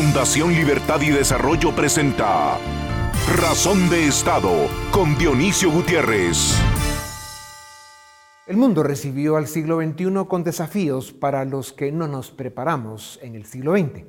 Fundación Libertad y Desarrollo presenta Razón de Estado con Dionisio Gutiérrez. El mundo recibió al siglo XXI con desafíos para los que no nos preparamos en el siglo XX.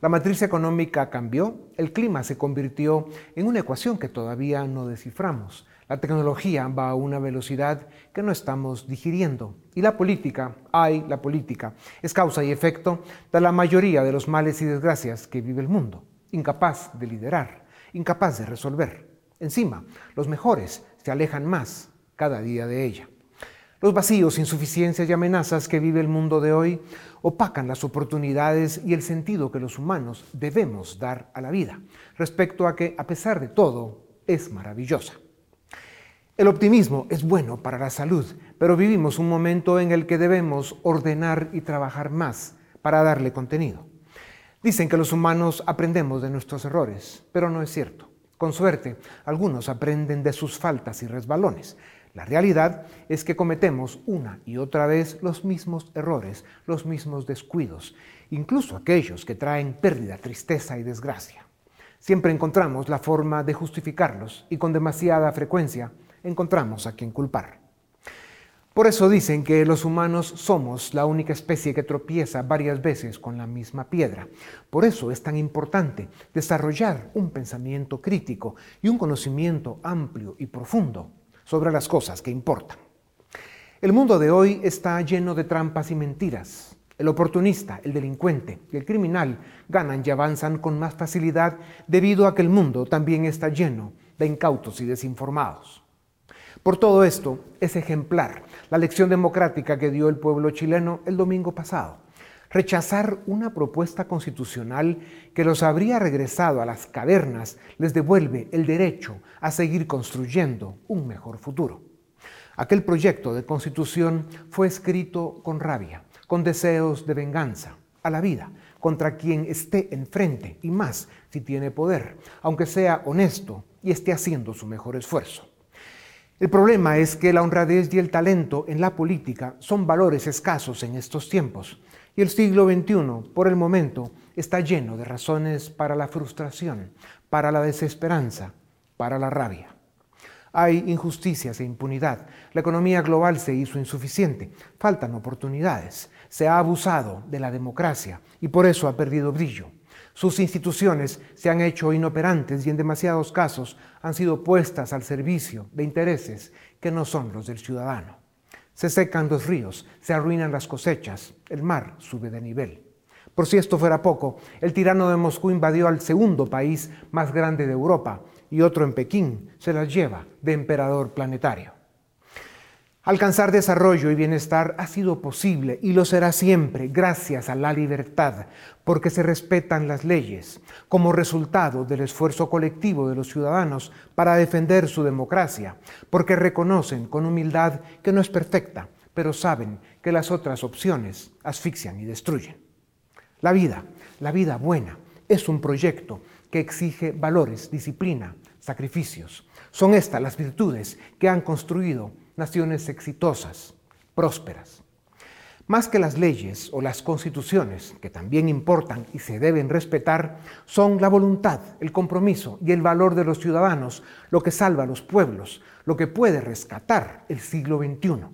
La matriz económica cambió, el clima se convirtió en una ecuación que todavía no desciframos. La tecnología va a una velocidad que no estamos digiriendo. Y la política, ay, la política, es causa y efecto de la mayoría de los males y desgracias que vive el mundo. Incapaz de liderar, incapaz de resolver. Encima, los mejores se alejan más cada día de ella. Los vacíos, insuficiencias y amenazas que vive el mundo de hoy opacan las oportunidades y el sentido que los humanos debemos dar a la vida, respecto a que, a pesar de todo, es maravillosa. El optimismo es bueno para la salud, pero vivimos un momento en el que debemos ordenar y trabajar más para darle contenido. Dicen que los humanos aprendemos de nuestros errores, pero no es cierto. Con suerte, algunos aprenden de sus faltas y resbalones. La realidad es que cometemos una y otra vez los mismos errores, los mismos descuidos, incluso aquellos que traen pérdida, tristeza y desgracia. Siempre encontramos la forma de justificarlos y con demasiada frecuencia encontramos a quien culpar. Por eso dicen que los humanos somos la única especie que tropieza varias veces con la misma piedra. Por eso es tan importante desarrollar un pensamiento crítico y un conocimiento amplio y profundo sobre las cosas que importan. El mundo de hoy está lleno de trampas y mentiras. El oportunista, el delincuente y el criminal ganan y avanzan con más facilidad debido a que el mundo también está lleno de incautos y desinformados. Por todo esto, es ejemplar la lección democrática que dio el pueblo chileno el domingo pasado. Rechazar una propuesta constitucional que los habría regresado a las cavernas les devuelve el derecho a seguir construyendo un mejor futuro. Aquel proyecto de constitución fue escrito con rabia, con deseos de venganza, a la vida, contra quien esté enfrente y más si tiene poder, aunque sea honesto y esté haciendo su mejor esfuerzo. El problema es que la honradez y el talento en la política son valores escasos en estos tiempos y el siglo XXI, por el momento, está lleno de razones para la frustración, para la desesperanza, para la rabia. Hay injusticias e impunidad. La economía global se hizo insuficiente. Faltan oportunidades. Se ha abusado de la democracia y por eso ha perdido brillo. Sus instituciones se han hecho inoperantes y en demasiados casos han sido puestas al servicio de intereses que no son los del ciudadano. Se secan los ríos, se arruinan las cosechas, el mar sube de nivel. Por si esto fuera poco, el tirano de Moscú invadió al segundo país más grande de Europa y otro en Pekín se las lleva de emperador planetario. Alcanzar desarrollo y bienestar ha sido posible y lo será siempre gracias a la libertad, porque se respetan las leyes como resultado del esfuerzo colectivo de los ciudadanos para defender su democracia, porque reconocen con humildad que no es perfecta, pero saben que las otras opciones asfixian y destruyen. La vida, la vida buena, es un proyecto que exige valores, disciplina, sacrificios. Son estas las virtudes que han construido naciones exitosas, prósperas. Más que las leyes o las constituciones, que también importan y se deben respetar, son la voluntad, el compromiso y el valor de los ciudadanos lo que salva a los pueblos, lo que puede rescatar el siglo XXI.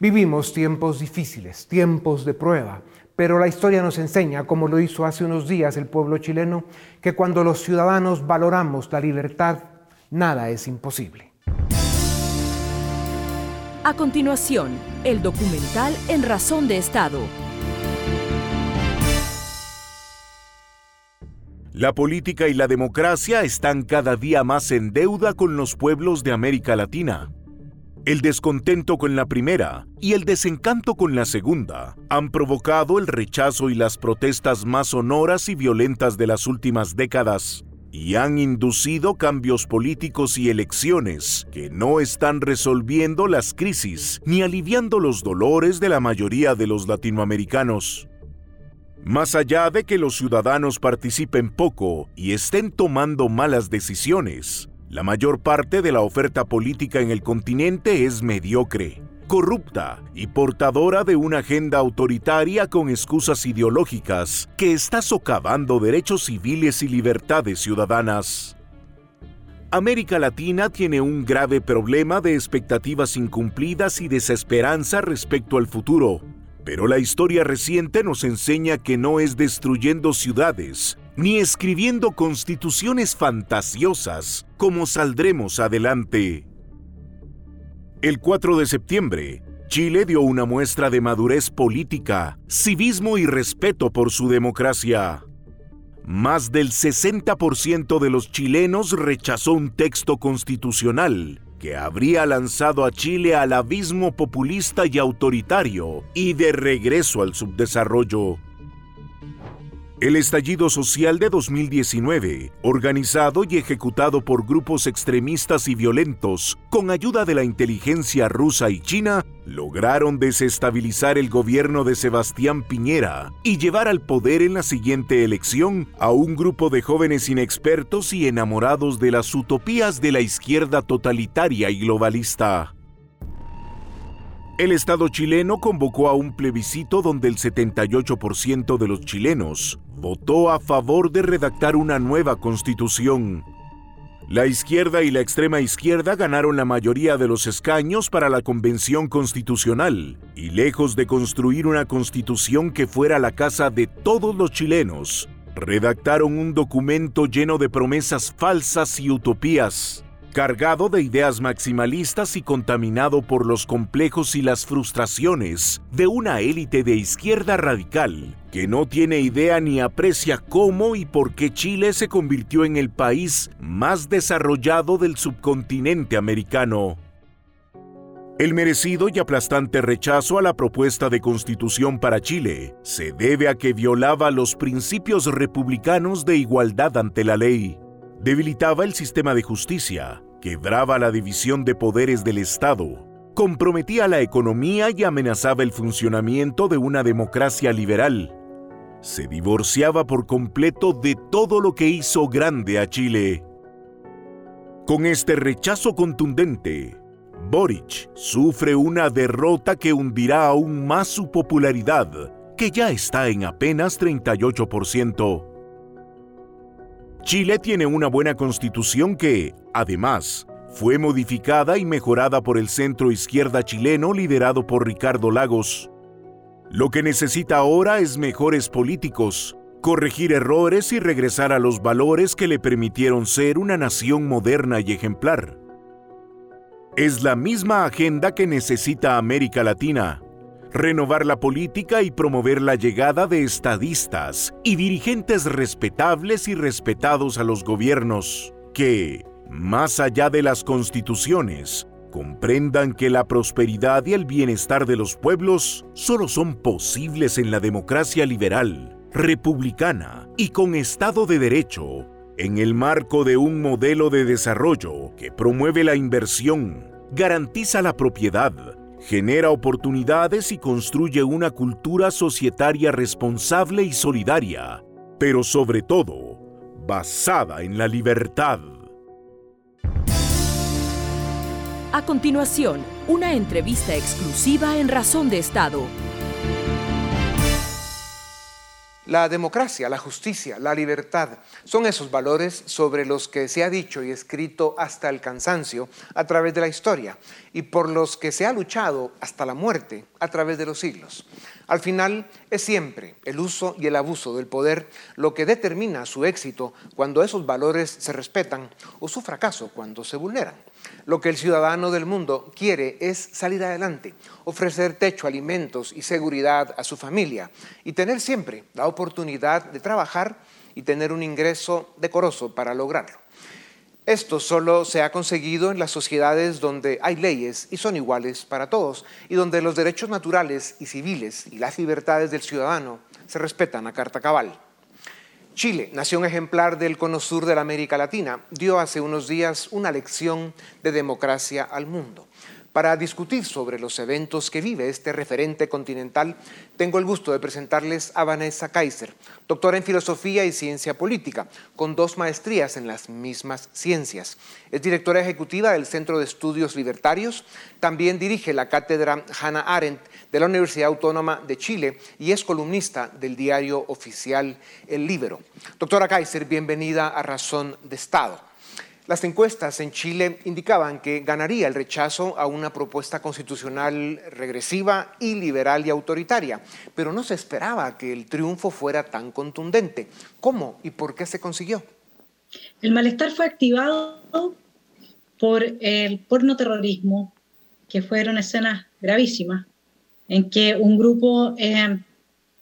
Vivimos tiempos difíciles, tiempos de prueba, pero la historia nos enseña, como lo hizo hace unos días el pueblo chileno, que cuando los ciudadanos valoramos la libertad, nada es imposible. A continuación, el documental En Razón de Estado. La política y la democracia están cada día más en deuda con los pueblos de América Latina. El descontento con la primera y el desencanto con la segunda han provocado el rechazo y las protestas más sonoras y violentas de las últimas décadas y han inducido cambios políticos y elecciones que no están resolviendo las crisis ni aliviando los dolores de la mayoría de los latinoamericanos. Más allá de que los ciudadanos participen poco y estén tomando malas decisiones, la mayor parte de la oferta política en el continente es mediocre. Corrupta y portadora de una agenda autoritaria con excusas ideológicas que está socavando derechos civiles y libertades ciudadanas. América Latina tiene un grave problema de expectativas incumplidas y desesperanza respecto al futuro, pero la historia reciente nos enseña que no es destruyendo ciudades ni escribiendo constituciones fantasiosas como saldremos adelante. El 4 de septiembre, Chile dio una muestra de madurez política, civismo y respeto por su democracia. Más del 60% de los chilenos rechazó un texto constitucional que habría lanzado a Chile al abismo populista y autoritario y de regreso al subdesarrollo. El estallido social de 2019, organizado y ejecutado por grupos extremistas y violentos, con ayuda de la inteligencia rusa y china, lograron desestabilizar el gobierno de Sebastián Piñera y llevar al poder en la siguiente elección a un grupo de jóvenes inexpertos y enamorados de las utopías de la izquierda totalitaria y globalista. El Estado chileno convocó a un plebiscito donde el 78% de los chilenos votó a favor de redactar una nueva constitución. La izquierda y la extrema izquierda ganaron la mayoría de los escaños para la Convención Constitucional, y lejos de construir una constitución que fuera la casa de todos los chilenos, redactaron un documento lleno de promesas falsas y utopías cargado de ideas maximalistas y contaminado por los complejos y las frustraciones de una élite de izquierda radical que no tiene idea ni aprecia cómo y por qué Chile se convirtió en el país más desarrollado del subcontinente americano. El merecido y aplastante rechazo a la propuesta de constitución para Chile se debe a que violaba los principios republicanos de igualdad ante la ley, debilitaba el sistema de justicia, quebraba la división de poderes del Estado, comprometía la economía y amenazaba el funcionamiento de una democracia liberal. Se divorciaba por completo de todo lo que hizo grande a Chile. Con este rechazo contundente, Boric sufre una derrota que hundirá aún más su popularidad, que ya está en apenas 38%. Chile tiene una buena constitución que, además, fue modificada y mejorada por el centro izquierda chileno liderado por Ricardo Lagos. Lo que necesita ahora es mejores políticos, corregir errores y regresar a los valores que le permitieron ser una nación moderna y ejemplar. Es la misma agenda que necesita América Latina, renovar la política y promover la llegada de estadistas y dirigentes respetables y respetados a los gobiernos, que, más allá de las constituciones, comprendan que la prosperidad y el bienestar de los pueblos solo son posibles en la democracia liberal, republicana y con Estado de Derecho, en el marco de un modelo de desarrollo que promueve la inversión, garantiza la propiedad, genera oportunidades y construye una cultura societaria responsable y solidaria, pero sobre todo, basada en la libertad. A continuación, una entrevista exclusiva en Razón de Estado. La democracia, la justicia, la libertad son esos valores sobre los que se ha dicho y escrito hasta el cansancio a través de la historia y por los que se ha luchado hasta la muerte a través de los siglos. Al final es siempre el uso y el abuso del poder lo que determina su éxito cuando esos valores se respetan o su fracaso cuando se vulneran. Lo que el ciudadano del mundo quiere es salir adelante, ofrecer techo, alimentos y seguridad a su familia y tener siempre la oportunidad de trabajar y tener un ingreso decoroso para lograrlo. Esto solo se ha conseguido en las sociedades donde hay leyes y son iguales para todos y donde los derechos naturales y civiles y las libertades del ciudadano se respetan a carta cabal. Chile, nación ejemplar del cono sur de la América Latina, dio hace unos días una lección de democracia al mundo. Para discutir sobre los eventos que vive este referente continental, tengo el gusto de presentarles a Vanessa Kaiser, doctora en Filosofía y Ciencia Política, con dos maestrías en las mismas ciencias. Es directora ejecutiva del Centro de Estudios Libertarios, también dirige la cátedra Hannah Arendt de la Universidad Autónoma de Chile y es columnista del diario oficial El Libero. Doctora Kaiser, bienvenida a Razón de Estado. Las encuestas en Chile indicaban que ganaría el rechazo a una propuesta constitucional regresiva y liberal y autoritaria, pero no se esperaba que el triunfo fuera tan contundente. ¿Cómo y por qué se consiguió? El malestar fue activado por el pornoterrorismo, que fueron escenas gravísimas, en que un grupo, eh, en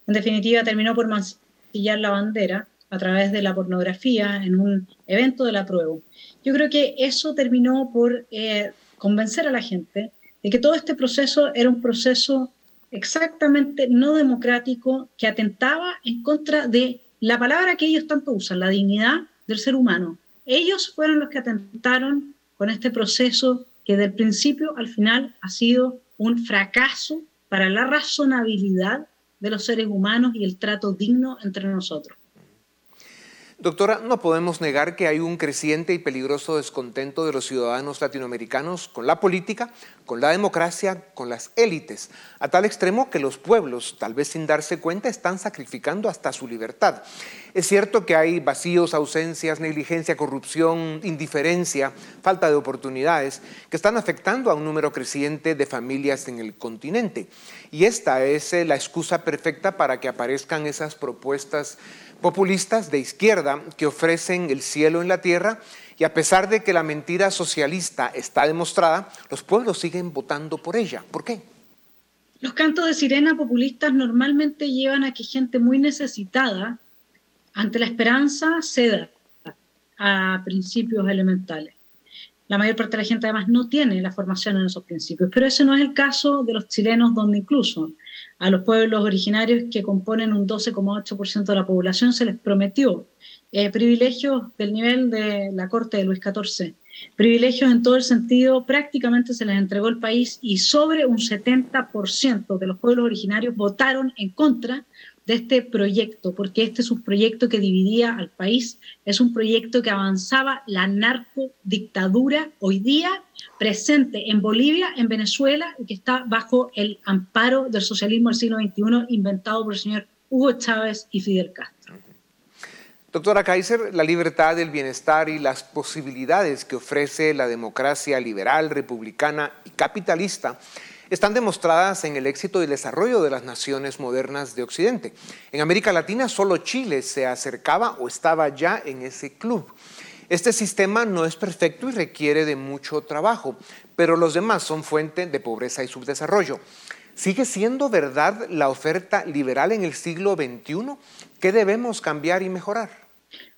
definitiva, terminó por mancillar la bandera a través de la pornografía en un evento de la prueba. Yo creo que eso terminó por eh, convencer a la gente de que todo este proceso era un proceso exactamente no democrático que atentaba en contra de la palabra que ellos tanto usan, la dignidad del ser humano. Ellos fueron los que atentaron con este proceso que del principio al final ha sido un fracaso para la razonabilidad de los seres humanos y el trato digno entre nosotros. Doctora, no podemos negar que hay un creciente y peligroso descontento de los ciudadanos latinoamericanos con la política, con la democracia, con las élites, a tal extremo que los pueblos, tal vez sin darse cuenta, están sacrificando hasta su libertad. Es cierto que hay vacíos, ausencias, negligencia, corrupción, indiferencia, falta de oportunidades que están afectando a un número creciente de familias en el continente. Y esta es eh, la excusa perfecta para que aparezcan esas propuestas populistas de izquierda que ofrecen el cielo en la tierra y a pesar de que la mentira socialista está demostrada, los pueblos siguen votando por ella. ¿Por qué? Los cantos de sirena populistas normalmente llevan a que gente muy necesitada, ante la esperanza, ceda a principios elementales. La mayor parte de la gente además no tiene la formación en esos principios, pero ese no es el caso de los chilenos, donde incluso a los pueblos originarios que componen un 12,8% de la población se les prometió eh, privilegios del nivel de la corte de Luis XIV, privilegios en todo el sentido, prácticamente se les entregó el país y sobre un 70% de los pueblos originarios votaron en contra de este proyecto, porque este es un proyecto que dividía al país, es un proyecto que avanzaba la narcodictadura hoy día presente en Bolivia, en Venezuela, y que está bajo el amparo del socialismo del siglo XXI inventado por el señor Hugo Chávez y Fidel Castro. Doctora Kaiser, la libertad, el bienestar y las posibilidades que ofrece la democracia liberal, republicana y capitalista están demostradas en el éxito y el desarrollo de las naciones modernas de Occidente. En América Latina solo Chile se acercaba o estaba ya en ese club. Este sistema no es perfecto y requiere de mucho trabajo, pero los demás son fuente de pobreza y subdesarrollo. ¿Sigue siendo verdad la oferta liberal en el siglo XXI? ¿Qué debemos cambiar y mejorar?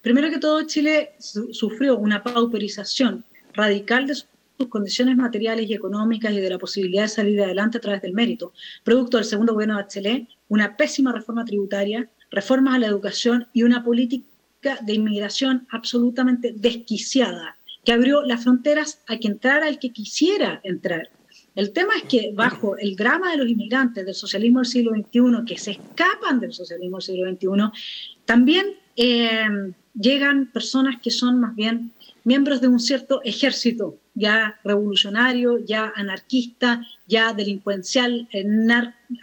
Primero que todo, Chile sufrió una pauperización radical de sus condiciones materiales y económicas y de la posibilidad de salir adelante a través del mérito, producto del segundo gobierno de Bachelet, una pésima reforma tributaria, reformas a la educación y una política de inmigración absolutamente desquiciada, que abrió las fronteras a que entrara el que quisiera entrar. El tema es que bajo el drama de los inmigrantes del socialismo del siglo XXI, que se escapan del socialismo del siglo XXI, también eh, llegan personas que son más bien miembros de un cierto ejército, ya revolucionario, ya anarquista, ya delincuencial, eh,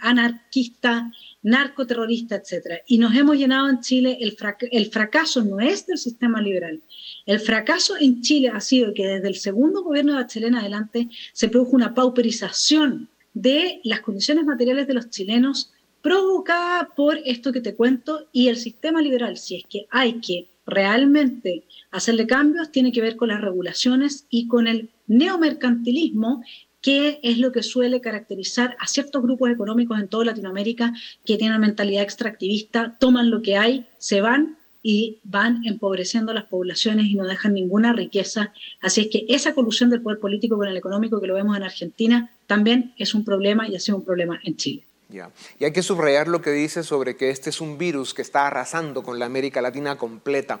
anarquista, narcoterrorista, etc. Y nos hemos llenado en Chile, el, el fracaso no es del sistema liberal. El fracaso en Chile ha sido que desde el segundo gobierno de Bachelet en adelante se produjo una pauperización de las condiciones materiales de los chilenos provocada por esto que te cuento y el sistema liberal, si es que hay que realmente hacerle cambios, tiene que ver con las regulaciones y con el neomercantilismo que es lo que suele caracterizar a ciertos grupos económicos en toda Latinoamérica que tienen una mentalidad extractivista, toman lo que hay, se van y van empobreciendo las poblaciones y no dejan ninguna riqueza. Así es que esa colusión del poder político con el económico que lo vemos en Argentina también es un problema y ha sido un problema en Chile. Ya. Y hay que subrayar lo que dice sobre que este es un virus que está arrasando con la América Latina completa.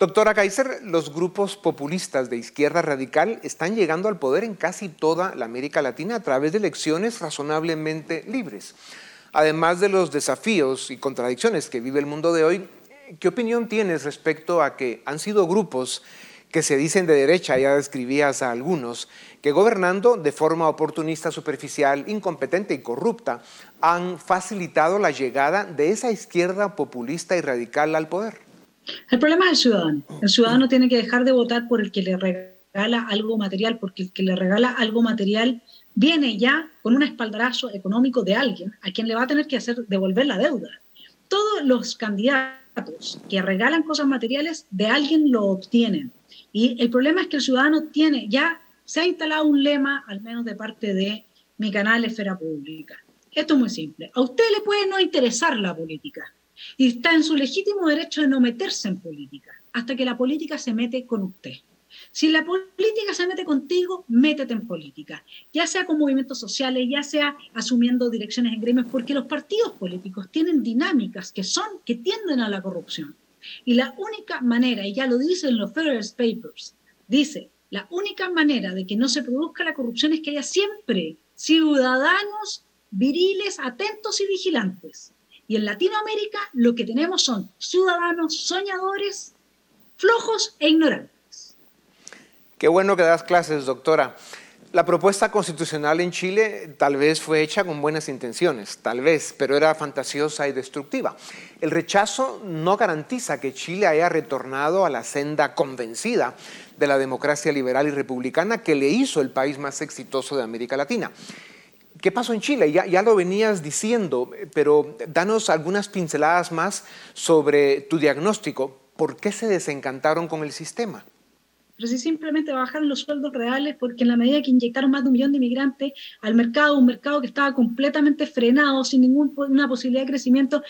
Doctora Kaiser, los grupos populistas de izquierda radical están llegando al poder en casi toda la América Latina a través de elecciones razonablemente libres. Además de los desafíos y contradicciones que vive el mundo de hoy, ¿qué opinión tienes respecto a que han sido grupos que se dicen de derecha, ya describías a algunos, que gobernando de forma oportunista, superficial, incompetente y corrupta, han facilitado la llegada de esa izquierda populista y radical al poder? El problema es el ciudadano. El ciudadano tiene que dejar de votar por el que le regala algo material, porque el que le regala algo material viene ya con un espaldarazo económico de alguien a quien le va a tener que hacer devolver la deuda. Todos los candidatos que regalan cosas materiales de alguien lo obtienen. Y el problema es que el ciudadano tiene, ya se ha instalado un lema, al menos de parte de mi canal Esfera Pública. Esto es muy simple. A usted le puede no interesar la política, y está en su legítimo derecho de no meterse en política, hasta que la política se mete con usted. Si la política se mete contigo, métete en política, ya sea con movimientos sociales, ya sea asumiendo direcciones en gremios, porque los partidos políticos tienen dinámicas que son, que tienden a la corrupción. Y la única manera, y ya lo dicen los Federal Papers, dice, la única manera de que no se produzca la corrupción es que haya siempre ciudadanos viriles, atentos y vigilantes. Y en Latinoamérica lo que tenemos son ciudadanos soñadores, flojos e ignorantes. Qué bueno que das clases, doctora. La propuesta constitucional en Chile tal vez fue hecha con buenas intenciones, tal vez, pero era fantasiosa y destructiva. El rechazo no garantiza que Chile haya retornado a la senda convencida de la democracia liberal y republicana que le hizo el país más exitoso de América Latina. ¿Qué pasó en Chile? Ya, ya lo venías diciendo, pero danos algunas pinceladas más sobre tu diagnóstico. ¿Por qué se desencantaron con el sistema? Pero si simplemente bajaron los sueldos reales porque en la medida que inyectaron más de un millón de inmigrantes al mercado, un mercado que estaba completamente frenado, sin ninguna posibilidad de crecimiento,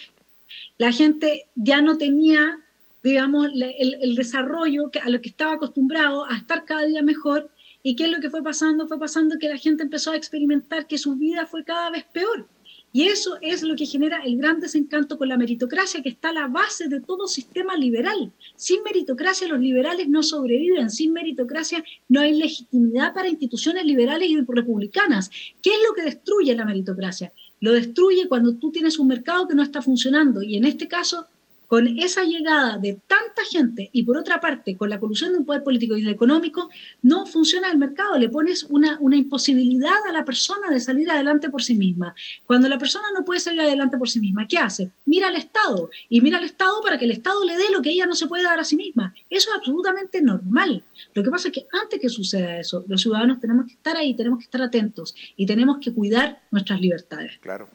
la gente ya no tenía, digamos, el, el desarrollo a lo que estaba acostumbrado a estar cada día mejor ¿Y qué es lo que fue pasando? Fue pasando que la gente empezó a experimentar que su vida fue cada vez peor. Y eso es lo que genera el gran desencanto con la meritocracia, que está a la base de todo sistema liberal. Sin meritocracia los liberales no sobreviven, sin meritocracia no hay legitimidad para instituciones liberales y republicanas. ¿Qué es lo que destruye la meritocracia? Lo destruye cuando tú tienes un mercado que no está funcionando y en este caso con esa llegada de tanta gente y por otra parte con la colusión de un poder político y económico, no funciona el mercado, le pones una, una imposibilidad a la persona de salir adelante por sí misma. Cuando la persona no puede salir adelante por sí misma, ¿qué hace? Mira al Estado y mira al Estado para que el Estado le dé lo que ella no se puede dar a sí misma. Eso es absolutamente normal. Lo que pasa es que antes que suceda eso, los ciudadanos tenemos que estar ahí, tenemos que estar atentos y tenemos que cuidar nuestras libertades. Claro.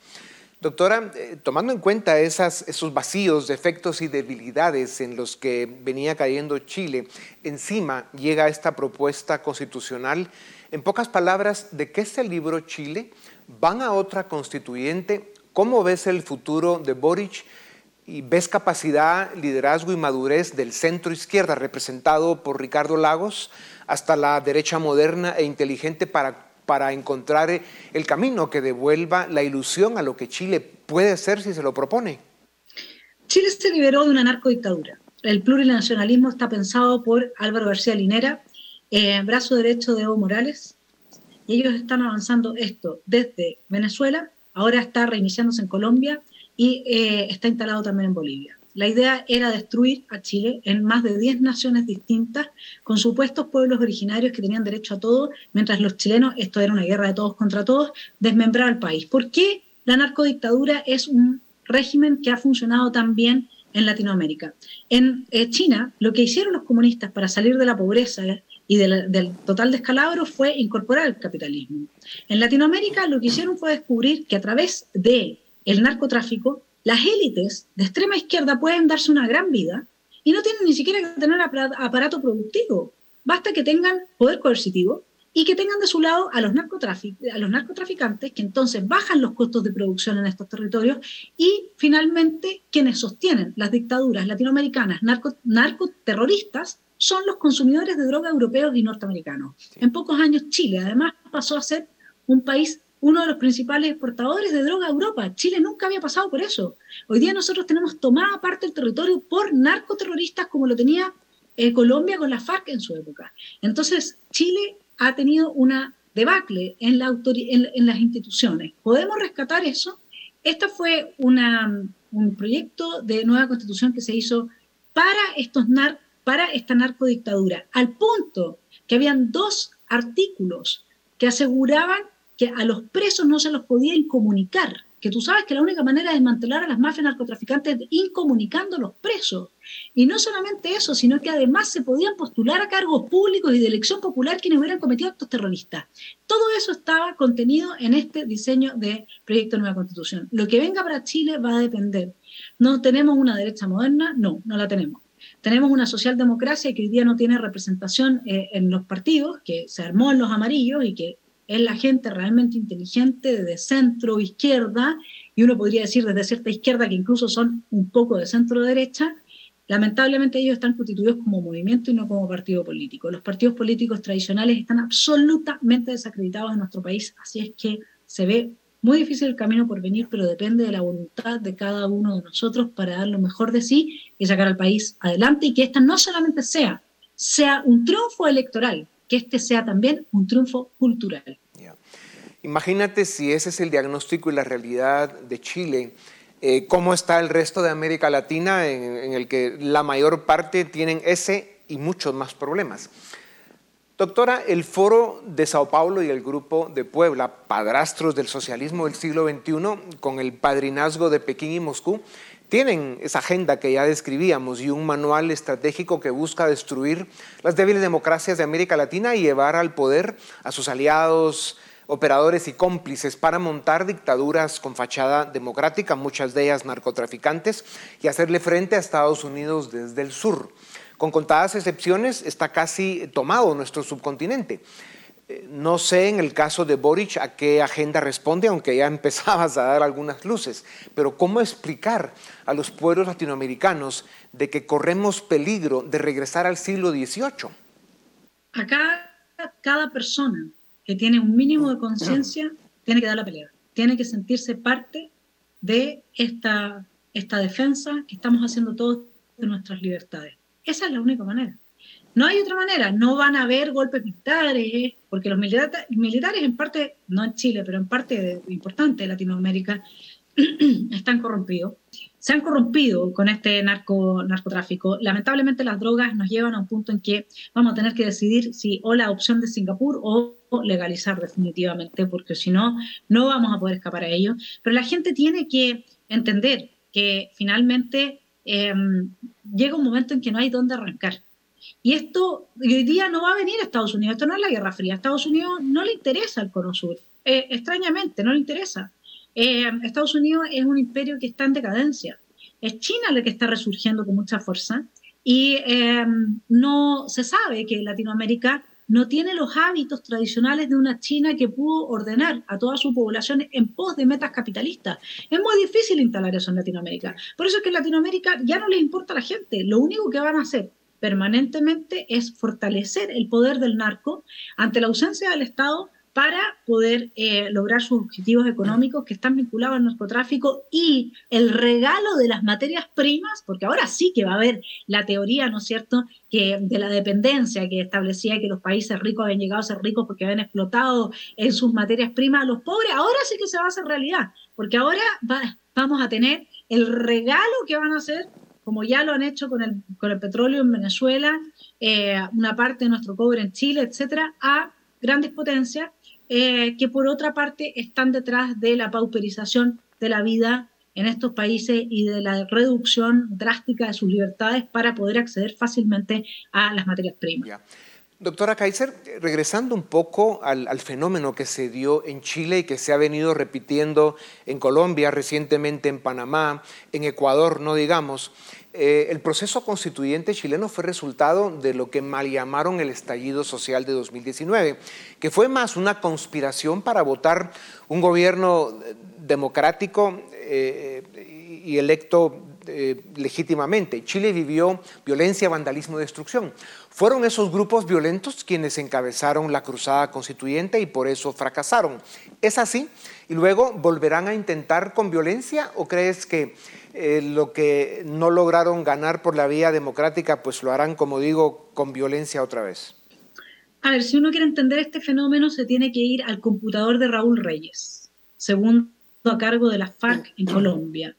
Doctora, eh, tomando en cuenta esos vacíos, defectos y debilidades en los que venía cayendo Chile, encima llega esta propuesta constitucional. En pocas palabras, ¿de qué es el libro Chile? ¿Van a otra constituyente? ¿Cómo ves el futuro de Boric? ¿Y ves capacidad, liderazgo y madurez del centro izquierda representado por Ricardo Lagos hasta la derecha moderna e inteligente para para encontrar el camino que devuelva la ilusión a lo que Chile puede ser si se lo propone. Chile se liberó de una narcodictadura. El plurinacionalismo está pensado por Álvaro García Linera, eh, brazo derecho de Evo Morales, y ellos están avanzando esto desde Venezuela, ahora está reiniciándose en Colombia y eh, está instalado también en Bolivia. La idea era destruir a Chile en más de 10 naciones distintas, con supuestos pueblos originarios que tenían derecho a todo, mientras los chilenos, esto era una guerra de todos contra todos, desmembrar al país. ¿Por qué la narcodictadura es un régimen que ha funcionado tan bien en Latinoamérica? En eh, China, lo que hicieron los comunistas para salir de la pobreza y del total descalabro fue incorporar el capitalismo. En Latinoamérica lo que hicieron fue descubrir que a través de el narcotráfico las élites de extrema izquierda pueden darse una gran vida y no tienen ni siquiera que tener aparato productivo. Basta que tengan poder coercitivo y que tengan de su lado a los, a los narcotraficantes, que entonces bajan los costos de producción en estos territorios, y finalmente quienes sostienen las dictaduras latinoamericanas narcoterroristas son los consumidores de droga europeos y norteamericanos. En pocos años Chile además pasó a ser un país uno de los principales exportadores de droga a Europa. Chile nunca había pasado por eso. Hoy día nosotros tenemos tomada parte del territorio por narcoterroristas como lo tenía eh, Colombia con la FARC en su época. Entonces, Chile ha tenido una debacle en, la en, las instituciones. ¿Podemos rescatar eso? Este fue un proyecto de nueva constitución que se hizo para, para esta narcodictadura, al punto que habían dos artículos que aseguraban que a los presos no se los podía incomunicar, que tú sabes que la única manera de desmantelar a las mafias narcotraficantes es incomunicando a los presos. Y no solamente eso, sino que además se podían postular a cargos públicos y de elección popular quienes hubieran cometido actos terroristas. Todo eso estaba contenido en este diseño de proyecto de nueva constitución. Lo que venga para Chile va a depender. ¿No tenemos una derecha moderna? No, no la tenemos. Tenemos una socialdemocracia que hoy día no tiene representación eh, en los partidos, que se armó en los amarillos y que es la gente realmente inteligente de centro izquierda, y uno podría decir desde cierta izquierda que incluso son un poco de centro derecha, lamentablemente ellos están constituidos como movimiento y no como partido político. Los partidos políticos tradicionales están absolutamente desacreditados en nuestro país, así es que se ve muy difícil el camino por venir, pero depende de la voluntad de cada uno de nosotros para dar lo mejor de sí y sacar al país adelante y que esta no solamente sea, sea un triunfo electoral, que este sea también un triunfo cultural. Imagínate si ese es el diagnóstico y la realidad de Chile. Eh, ¿Cómo está el resto de América Latina en, el que la mayor parte tienen ese y muchos más problemas? Doctora, el Foro de Sao Paulo y el Grupo de Puebla, padrastros del socialismo del siglo XXI, con el padrinazgo de Pekín y Moscú, tienen esa agenda que ya describíamos y un manual estratégico que busca destruir las débiles democracias de América Latina y llevar al poder a sus aliados, operadores y cómplices para montar dictaduras con fachada democrática, muchas de ellas narcotraficantes, y hacerle frente a Estados Unidos desde el sur. Con contadas excepciones está casi tomado nuestro subcontinente. No sé en el caso de Boric a qué agenda responde, aunque ya empezabas a dar algunas luces, pero ¿cómo explicar a los pueblos latinoamericanos de que corremos peligro de regresar al siglo XVIII? Acá cada persona que tiene un mínimo de conciencia tiene que dar la pelea, tiene que sentirse parte de esta, esta defensa que estamos haciendo todos de nuestras libertades. Esa es la única manera. No hay otra manera, no van a haber golpes militares, porque los militares en parte, no en Chile, pero en parte importante de Latinoamérica, están corrompidos. Se han corrompido con este narco, narcotráfico. Lamentablemente las drogas nos llevan a un punto en que vamos a tener que decidir si o la opción de Singapur o legalizar definitivamente, porque si no, no vamos a poder escapar a ello. Pero la gente tiene que entender que finalmente em, llega un momento en que no hay dónde arrancar. Y esto hoy día no va a venir a Estados Unidos, esto no es la Guerra Fría, a Estados Unidos no le interesa el Cono Sur, eh, extrañamente, no le interesa. Eh, Estados Unidos es un imperio que está en decadencia. Es China la que está resurgiendo con mucha fuerza y eh, no se sabe que Latinoamérica no tiene los hábitos tradicionales de una China que pudo ordenar a toda su población en pos de metas capitalistas. Es muy difícil instalar eso en Latinoamérica. Por eso es que en Latinoamérica ya no les importa a la gente. Lo único que van a hacer permanentemente es fortalecer el poder del narco ante la ausencia del Estado para poder eh, lograr sus objetivos económicos que están vinculados al narcotráfico y el regalo de las materias primas, porque ahora sí que va a haber la teoría, ¿no es cierto?, que de la dependencia que establecía que los países ricos habían llegado a ser ricos porque habían explotado en sus materias primas a los pobres, ahora sí que se va a hacer realidad, porque ahora vamos a tener el regalo que van a hacer como ya lo han hecho con el, con el petróleo en Venezuela, eh, una parte de nuestro cobre en Chile, etcétera, a grandes potencias eh, que por otra parte están detrás de la pauperización de la vida en estos países y de la reducción drástica de sus libertades para poder acceder fácilmente a las materias primas. Doctora Kaiser, regresando un poco al, fenómeno que se dio en Chile y que se ha venido repitiendo en Colombia, recientemente en Panamá, en Ecuador, no digamos, eh, el proceso constituyente chileno fue resultado de lo que mal llamaron el estallido social de 2019, que fue más una conspiración para votar un gobierno democrático eh, y electo eh, legítimamente. Chile vivió violencia, vandalismo destrucción. Fueron esos grupos violentos quienes encabezaron la cruzada constituyente y por eso fracasaron. ¿Es así? ¿Y luego volverán a intentar con violencia o crees que eh, lo que no lograron ganar por la vía democrática pues lo harán, como digo, con violencia otra vez? A ver, si uno quiere entender este fenómeno se tiene que ir al computador de Raúl Reyes, segundo a cargo de la FARC en Colombia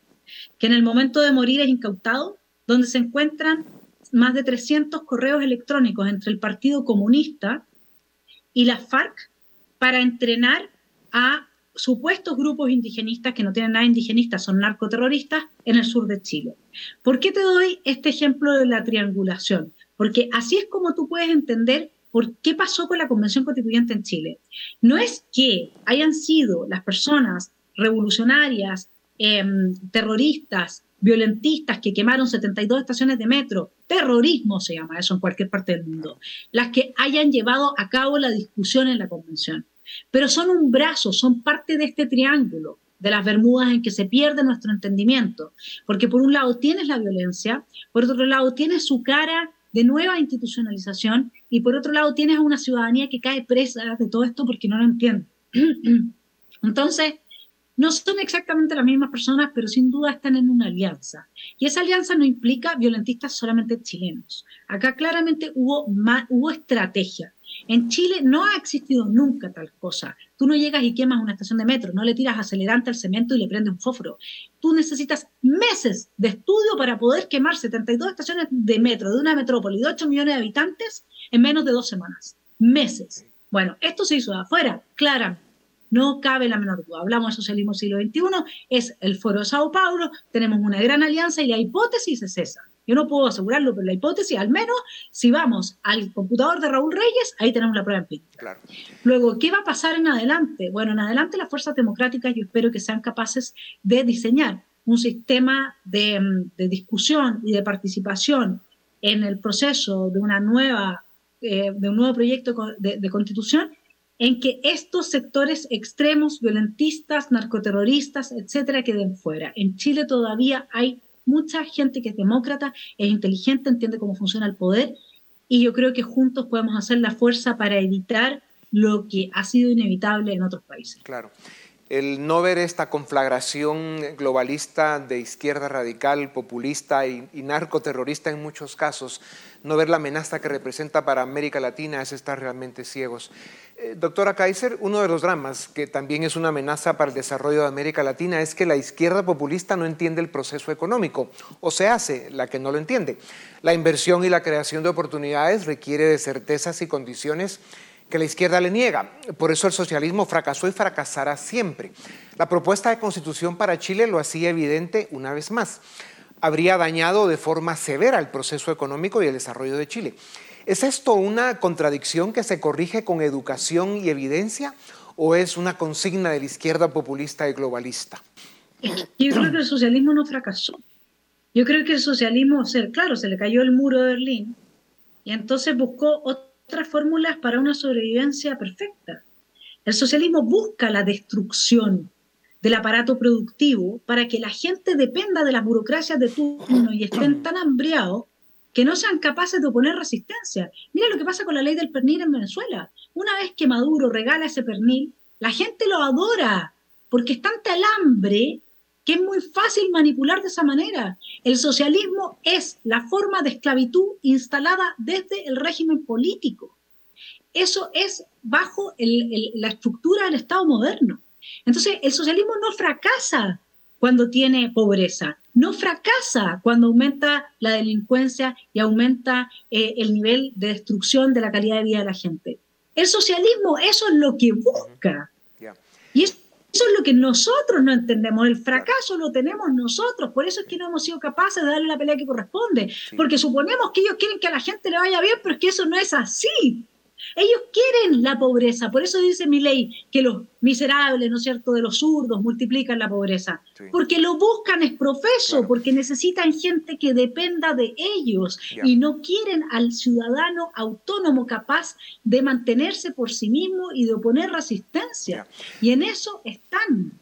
que en el momento de morir es incautado, donde se encuentran más de 300 correos electrónicos entre el Partido Comunista y la FARC para entrenar a supuestos grupos indigenistas que no tienen nada indigenistas, son narcoterroristas en el sur de Chile. ¿Por qué te doy este ejemplo de la triangulación? Porque así es como tú puedes entender por qué pasó con la Convención Constituyente en Chile. No es que hayan sido las personas revolucionarias Em, terroristas, violentistas que quemaron 72 estaciones de metro, terrorismo se llama eso en cualquier parte del mundo, las que hayan llevado a cabo la discusión en la convención. Pero son un brazo, son parte de este triángulo de las Bermudas en que se pierde nuestro entendimiento, porque por un lado tienes la violencia, por otro lado tienes su cara de nueva institucionalización y por otro lado tienes a una ciudadanía que cae presa de todo esto porque no lo entiende. Entonces, no son exactamente las mismas personas, pero sin duda están en una alianza. Y esa alianza no implica violentistas solamente chilenos. Acá claramente hubo, hubo estrategia. En Chile no ha existido nunca tal cosa. Tú no llegas y quemas una estación de metro, no le tiras acelerante al cemento y le prendes un fósforo. Tú necesitas meses de estudio para poder quemar 72 estaciones de metro de una metrópoli de 8 millones de habitantes en menos de dos semanas. Meses. Bueno, esto se hizo de afuera, claramente no cabe la menor duda. Hablamos de socialismo siglo XXI, es el Foro de Sao Paulo, tenemos una gran alianza y la hipótesis es esa. Yo no puedo asegurarlo, pero la hipótesis, al menos, si vamos al computador de Raúl Reyes, ahí tenemos la prueba empírica. Luego, ¿qué va a pasar en adelante? Bueno, en adelante las fuerzas democráticas yo espero que sean capaces de diseñar un sistema de, mm, discusión y de participación en el proceso de una nueva, eh, de un nuevo proyecto de constitución en que estos sectores extremos, violentistas, narcoterroristas, etcétera, queden fuera. En Chile todavía hay mucha gente que es demócrata, es inteligente, entiende cómo funciona el poder, y yo creo que juntos podemos hacer la fuerza para evitar lo que ha sido inevitable en otros países. Claro el no ver esta conflagración globalista de izquierda radical, populista y, narcoterrorista en muchos casos, no ver la amenaza que representa para América Latina es estar realmente ciegos. Eh, doctora Kaiser, uno de los dramas que también es una amenaza para el desarrollo de América Latina es que la izquierda populista no entiende el proceso económico, o se hace la que no lo entiende. La inversión y la creación de oportunidades requiere de certezas y condiciones que la izquierda le niega. Por eso el socialismo fracasó y fracasará siempre. La propuesta de constitución para Chile lo hacía evidente una vez más. Habría dañado de forma severa el proceso económico y el desarrollo de Chile. ¿Es esto una contradicción que se corrige con educación y evidencia o es una consigna de la izquierda populista y globalista? Yo creo que el socialismo no fracasó. Yo creo que el socialismo, claro, se le cayó el muro de Berlín y entonces buscó otras fórmulas para una sobrevivencia perfecta. El socialismo busca la destrucción del aparato productivo para que la gente dependa de las burocracias de turno y estén tan hambriados que no sean capaces de oponer resistencia. Mira lo que pasa con la ley del pernil en Venezuela. Una vez que Maduro regala ese pernil, la gente lo adora porque es tanta el hambre que es muy fácil manipular de esa manera. El socialismo es la forma de esclavitud instalada desde el régimen político. Eso es bajo la estructura del Estado moderno. Entonces, el socialismo no fracasa cuando tiene pobreza, no fracasa cuando aumenta la delincuencia y aumenta eh, el nivel de destrucción de la calidad de vida de la gente. El socialismo, eso es lo que busca. Y es eso es lo que nosotros no entendemos. El fracaso lo tenemos nosotros. Por eso es que no hemos sido capaces de darle la pelea que corresponde. Porque suponemos que ellos quieren que a la gente le vaya bien, pero es que eso no es así. Ellos quieren la pobreza, por eso dice mi ley que los miserables, ¿no es cierto?, de los zurdos multiplican la pobreza. Porque lo buscan es profeso, porque necesitan gente que dependa de ellos y no quieren al ciudadano autónomo capaz de mantenerse por sí mismo y de oponer resistencia. Y en eso están.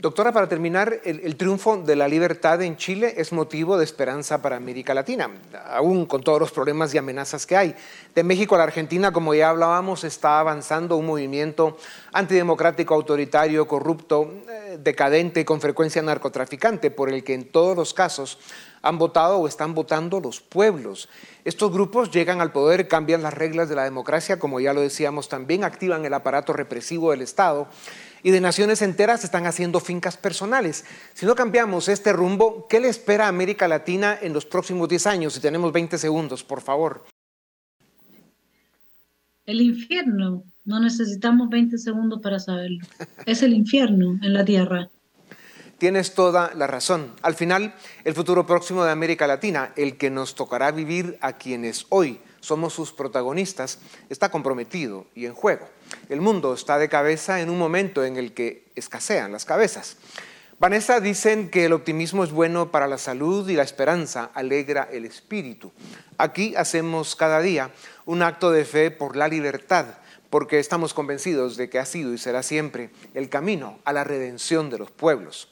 Doctora, para terminar, el, triunfo de la libertad en Chile es motivo de esperanza para América Latina, aún con todos los problemas y amenazas que hay. De México a la Argentina, como ya hablábamos, está avanzando un movimiento antidemocrático, autoritario, corrupto, eh, decadente y con frecuencia narcotraficante, por el que en todos los casos han votado o están votando los pueblos. Estos grupos llegan al poder, cambian las reglas de la democracia, como ya lo decíamos también, activan el aparato represivo del Estado y de naciones enteras están haciendo fincas personales. Si no cambiamos este rumbo, ¿qué le espera a América Latina en los próximos 10 años? Si tenemos 20 segundos, por favor. El infierno. No necesitamos 20 segundos para saberlo. Es el infierno en la tierra. Tienes toda la razón. Al final, el futuro próximo de América Latina, el que nos tocará vivir a quienes hoy somos sus protagonistas, está comprometido y en juego. El mundo está de cabeza en un momento en el que escasean las cabezas. Vanessa dicen que el optimismo es bueno para la salud y la esperanza alegra el espíritu. Aquí hacemos cada día un acto de fe por la libertad, porque estamos convencidos de que ha sido y será siempre el camino a la redención de los pueblos.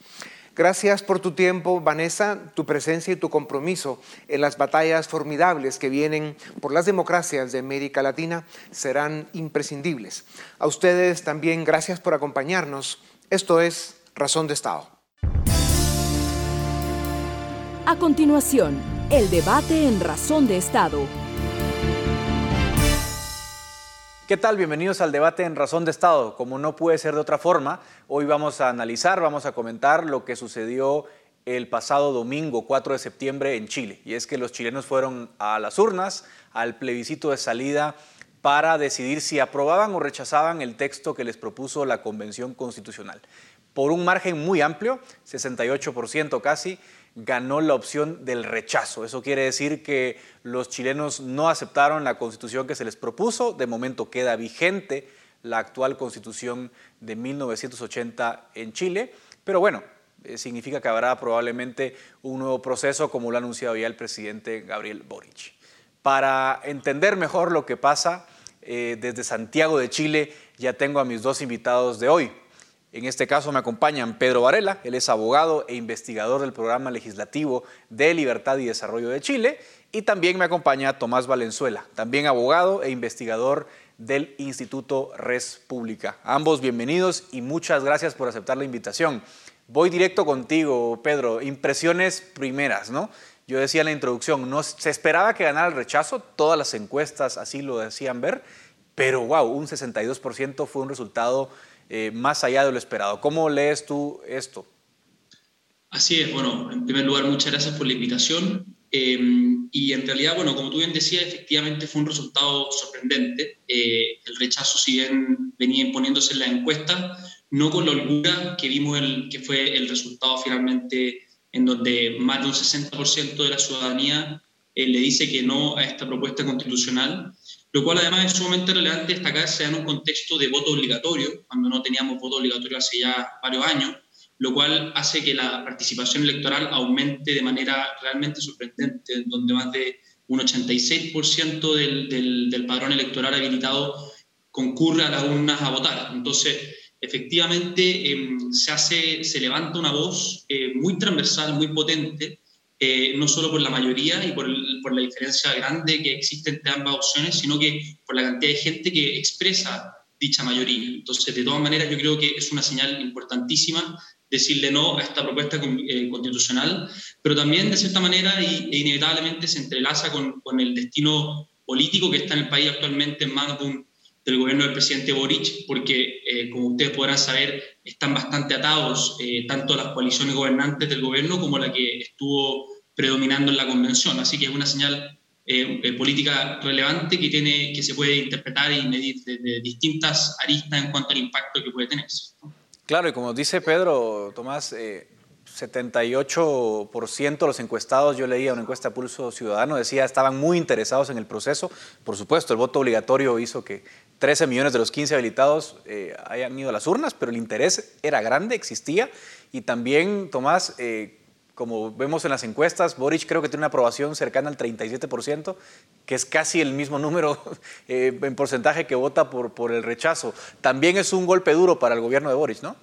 Gracias por tu tiempo, Vanessa, tu presencia y tu compromiso en las batallas formidables que vienen por las democracias de América Latina serán imprescindibles. A ustedes también gracias por acompañarnos. Esto es Razón de Estado. A continuación, el debate en Razón de Estado ¿Qué tal? Bienvenidos al debate en Razón de Estado. Como no puede ser de otra forma, hoy vamos a analizar, vamos a comentar lo que sucedió el pasado domingo 4 de septiembre en Chile. Y es que los chilenos fueron a las urnas, al plebiscito de salida para decidir si aprobaban o rechazaban el texto que les propuso la Convención Constitucional. Por un margen muy amplio, 68% casi, ganó la opción del rechazo. Eso quiere decir que los chilenos no aceptaron la constitución que se les propuso. De momento queda vigente la actual constitución de 1980 en Chile. Pero bueno, eh, significa que habrá probablemente un nuevo proceso como lo ha anunciado ya el presidente Gabriel Boric. Para entender mejor lo que pasa eh, desde Santiago de Chile, ya tengo a mis dos invitados de hoy. En este caso me acompañan Pedro Varela, él es abogado e investigador del Programa Legislativo de Libertad y Desarrollo de Chile, y también me acompaña Tomás Valenzuela, también abogado e investigador del Instituto Res Pública. Ambos bienvenidos y muchas gracias por aceptar la invitación. Voy directo contigo, Pedro. Impresiones primeras, ¿no? Yo decía en la introducción, no, se esperaba que ganara el rechazo, todas las encuestas así lo decían ver, pero wow, un 62% fue un resultado eh, más allá de lo esperado. ¿Cómo lees tú esto? Así es, bueno, en primer lugar, muchas gracias por la invitación. Eh, y en realidad, bueno, como tú bien decías, efectivamente fue un resultado sorprendente. Eh, el rechazo, si bien venía imponiéndose en la encuesta, no con la holgura que vimos el, que fue el resultado finalmente en donde más de un 60% de la ciudadanía le dice que no a esta propuesta constitucional lo cual además es sumamente relevante destacarse en un contexto de voto obligatorio, cuando no teníamos voto obligatorio hace ya varios años, lo cual hace que la participación electoral aumente de manera realmente sorprendente, donde más de un 86% del, del, del, padrón electoral habilitado concurre a las urnas a votar. Entonces, efectivamente, em, se, hace, se levanta una voz eh, muy transversal, muy potente, eh, no solo por la mayoría y por, la diferencia grande que existe entre ambas opciones, sino que por la cantidad de gente que expresa dicha mayoría. Entonces, de todas maneras, yo creo que es una señal importantísima decirle no a esta propuesta eh, constitucional, pero también de cierta manera y, e inevitablemente se entrelaza con, con, el destino político que está en el país actualmente en manos del gobierno del presidente Boric, porque, eh, como ustedes podrán saber, están bastante atados tanto las coaliciones gobernantes del gobierno como la que estuvo predominando en la convención. Así que es una señal eh, eh, política relevante que, tiene, que se puede interpretar y medir de, distintas aristas en cuanto al impacto que puede tener. Claro, y como dice Pedro, Tomás, 78% eh, de los encuestados, yo leía una encuesta Pulso Ciudadano, decía estaban muy interesados en el proceso. Por supuesto, el voto obligatorio hizo que 13 millones de los 15 habilitados hayan ido a las urnas, pero el interés era grande, existía. Y también, Tomás, como vemos en las encuestas, Boric creo que tiene una aprobación cercana al 37%, que es casi el mismo número eh, en porcentaje que vota por, por el rechazo. También es un golpe duro para el gobierno de Boric, ¿no?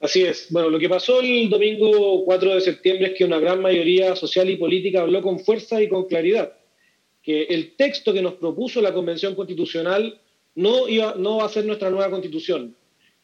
Así es. Bueno, lo que pasó el domingo 4 de septiembre es que una gran mayoría social y política habló con fuerza y con claridad que el texto que nos propuso la Convención Constitucional no, iba, no va a ser nuestra nueva constitución.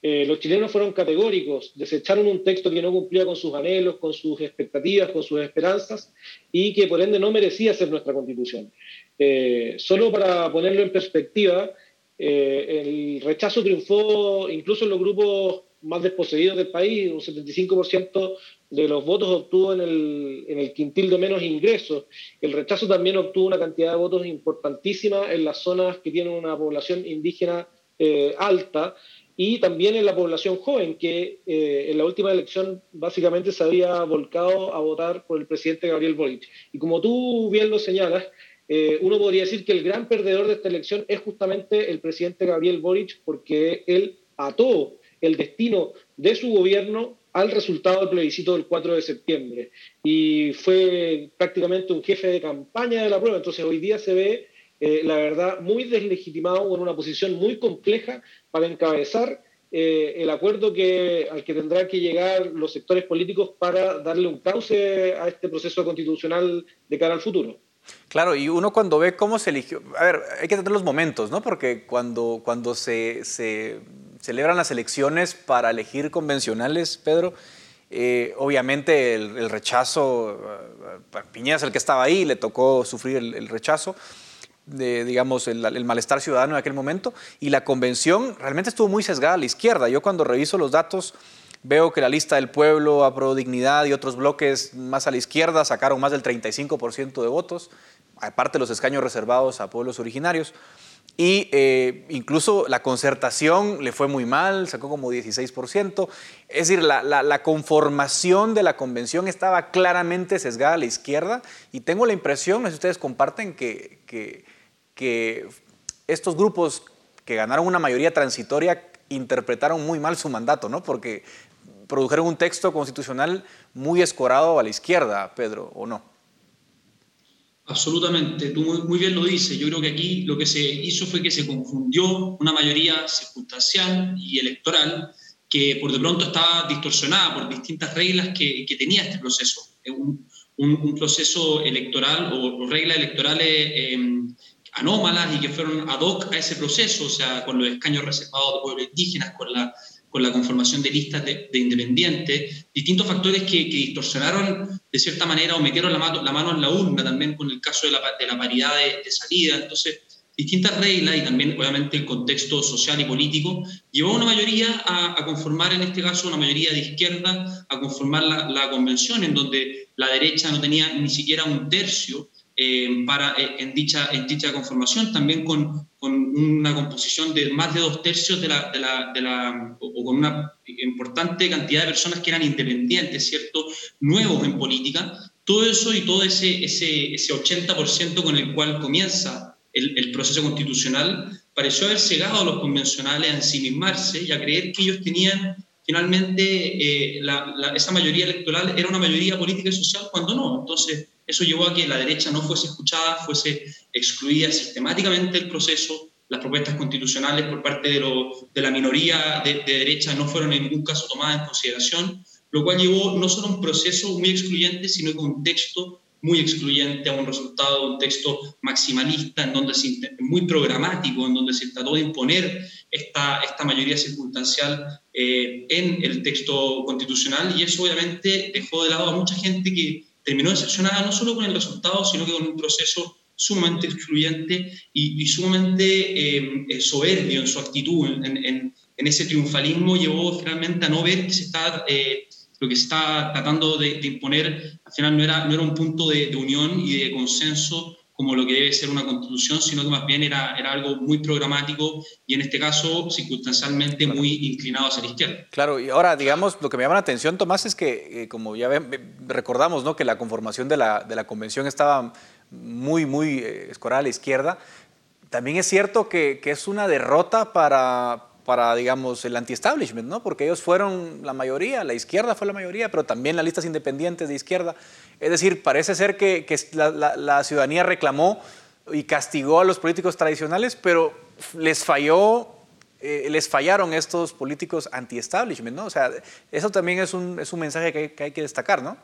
Eh, los chilenos fueron categóricos, desecharon un texto que no cumplía con sus anhelos, con sus expectativas, con sus esperanzas y que por ende no merecía ser nuestra constitución. Eh, solo para ponerlo en perspectiva, eh, el rechazo triunfó incluso en los grupos más desposeídos del país, un 75% de los votos obtuvo en el, en el quintil de menos ingresos. El rechazo también obtuvo una cantidad de votos importantísima en las zonas que tienen una población indígena eh, alta y también en la población joven, que eh, en la última elección básicamente se había volcado a votar por el presidente Gabriel Boric. Y como tú bien lo señalas, eh, uno podría decir que el gran perdedor de esta elección es justamente el presidente Gabriel Boric, porque él ató el destino de su gobierno al resultado del plebiscito del 4 de septiembre. Y fue prácticamente un jefe de campaña de la prueba. Entonces hoy día se ve, eh, la verdad, muy deslegitimado en una posición muy compleja para encabezar eh, el acuerdo que, al que tendrán que llegar los sectores políticos para darle un cauce a este proceso constitucional de cara al futuro. Claro, y uno cuando ve cómo se eligió, a ver, hay que tener los momentos, ¿no? Porque cuando, cuando se, se celebran las elecciones para elegir convencionales, Pedro, eh, obviamente el, rechazo, uh, Piñera es el que estaba ahí, le tocó sufrir el, rechazo, de, digamos, el, malestar ciudadano en aquel momento, y la convención realmente estuvo muy sesgada a la izquierda. Yo cuando reviso los datos veo que la lista del pueblo, a Pro Dignidad y otros bloques más a la izquierda sacaron más del 35% de votos, aparte los escaños reservados a pueblos originarios. Y eh, incluso la concertación le fue muy mal, sacó como 16%. Es decir, la, conformación de la convención estaba claramente sesgada a la izquierda y tengo la impresión, no sé si ustedes comparten, que, que, que estos grupos que ganaron una mayoría transitoria interpretaron muy mal su mandato, ¿no? Porque produjeron un texto constitucional muy escorado a la izquierda, Pedro, ¿o no? Absolutamente, tú muy, bien lo dices. Yo creo que aquí lo que se hizo fue que se confundió una mayoría circunstancial y electoral que por de pronto estaba distorsionada por distintas reglas que, tenía este proceso. Un, un, proceso electoral o, reglas electorales em, anómalas y que fueron ad hoc a ese proceso, o sea, con los escaños reservados de pueblos indígenas, con la con la conformación de listas de, independientes, distintos factores que, distorsionaron de cierta manera o metieron la, la mano en la urna también con el caso de la, de la paridad de, salida. Entonces, distintas reglas y también obviamente el contexto social y político llevó a una mayoría a, conformar, en este caso, una mayoría de izquierda, a conformar la, la convención en donde la derecha no tenía ni siquiera un tercio para, en, dicha, en dicha conformación, también con, con, una composición de más de dos tercios de la, de la, de la, o con una importante cantidad de personas que eran independientes, ¿cierto? Nuevos en política. Todo eso y todo ese, ese, ese 80% con el cual comienza el, el, proceso constitucional pareció haber cegado a los convencionales a ensimismarse y a creer que ellos tenían finalmente eh, esa mayoría electoral era una mayoría política y social cuando no. Entonces, eso llevó a que la derecha no fuese escuchada, fuese excluida sistemáticamente del proceso. Las propuestas constitucionales por parte de, la minoría de, derecha no fueron en ningún caso tomadas en consideración, lo cual llevó no solo a un proceso muy excluyente, sino a un texto muy excluyente, a un resultado, un texto maximalista, en donde se, muy programático, en donde se trató de imponer esta, esta mayoría circunstancial eh, en el texto constitucional, y eso obviamente dejó de lado a mucha gente que terminó decepcionada no solo con el resultado, sino que con un proceso sumamente excluyente y, sumamente eh, eh, soberbio en su actitud, en, en, ese triunfalismo, llevó finalmente a no ver que se está, eh, lo que se está tratando de, imponer, al final no era, no era un punto de, de unión y de consenso como lo que debe ser una constitución, sino que más bien era, era algo muy programático y en este caso circunstancialmente muy inclinado hacia la izquierda. Claro, y ahora digamos, lo que me llama la atención, Tomás, es que eh, como ya recordamos, ¿no? que la conformación de la, de la convención estaba muy, muy eh, escorada a la izquierda, también es cierto que, que es una derrota para, para, digamos, el anti-establishment, ¿no? Porque ellos fueron la mayoría, la izquierda fue la mayoría, pero también las listas independientes de izquierda. Es decir, parece ser que, la, ciudadanía reclamó y castigó a los políticos tradicionales, pero les falló eh, les fallaron estos políticos anti-establishment, ¿no? O sea, eso también es un, es un mensaje que hay, que destacar, ¿no?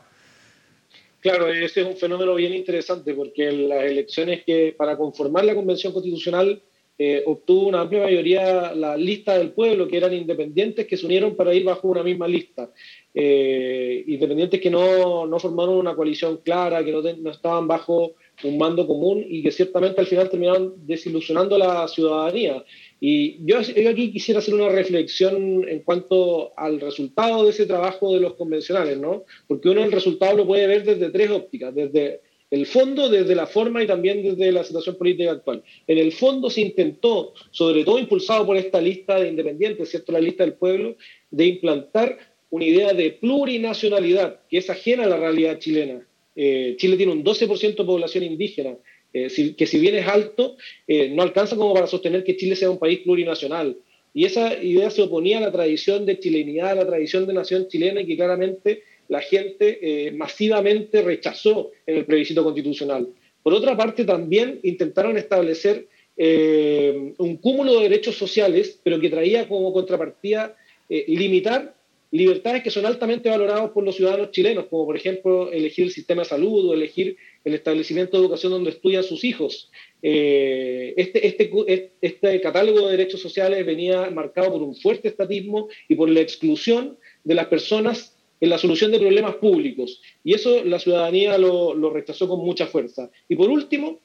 Claro, ese es un fenómeno bien interesante porque las elecciones que para conformar la Convención Constitucional eh, obtuvo una amplia mayoría la lista del pueblo, que eran independientes que se unieron para ir bajo una misma lista. Eh, independientes que no, no, formaron una coalición clara, que no, no, estaban bajo un mando común y que ciertamente al final terminaron desilusionando a la ciudadanía. Y yo, aquí quisiera hacer una reflexión en cuanto al resultado de ese trabajo de los convencionales, ¿no? Porque uno el resultado lo puede ver desde tres ópticas, desde el fondo, desde la forma y también desde la situación política actual. En el fondo se intentó, sobre todo impulsado por esta lista de independientes, ¿cierto? La lista del pueblo, de implantar una idea de plurinacionalidad que es ajena a la realidad chilena. Eh, Chile tiene un 12% de población indígena, eh, que si bien es alto, eh, no alcanza como para sostener que Chile sea un país plurinacional. Y esa idea se oponía a la tradición de chilenidad, a la tradición de nación chilena y que claramente la gente eh, masivamente rechazó en el plebiscito constitucional. Por otra parte, también intentaron establecer un cúmulo de derechos sociales, pero que traía como contrapartida limitar libertades que son altamente valoradas por los ciudadanos chilenos, como por ejemplo elegir el sistema de salud o elegir el establecimiento de educación donde estudian sus hijos. Eh, este, este, este catálogo de derechos sociales venía marcado por un fuerte estatismo y por la exclusión de las personas en la solución de problemas públicos. Y eso la ciudadanía lo, lo rechazó con mucha fuerza. Y por último,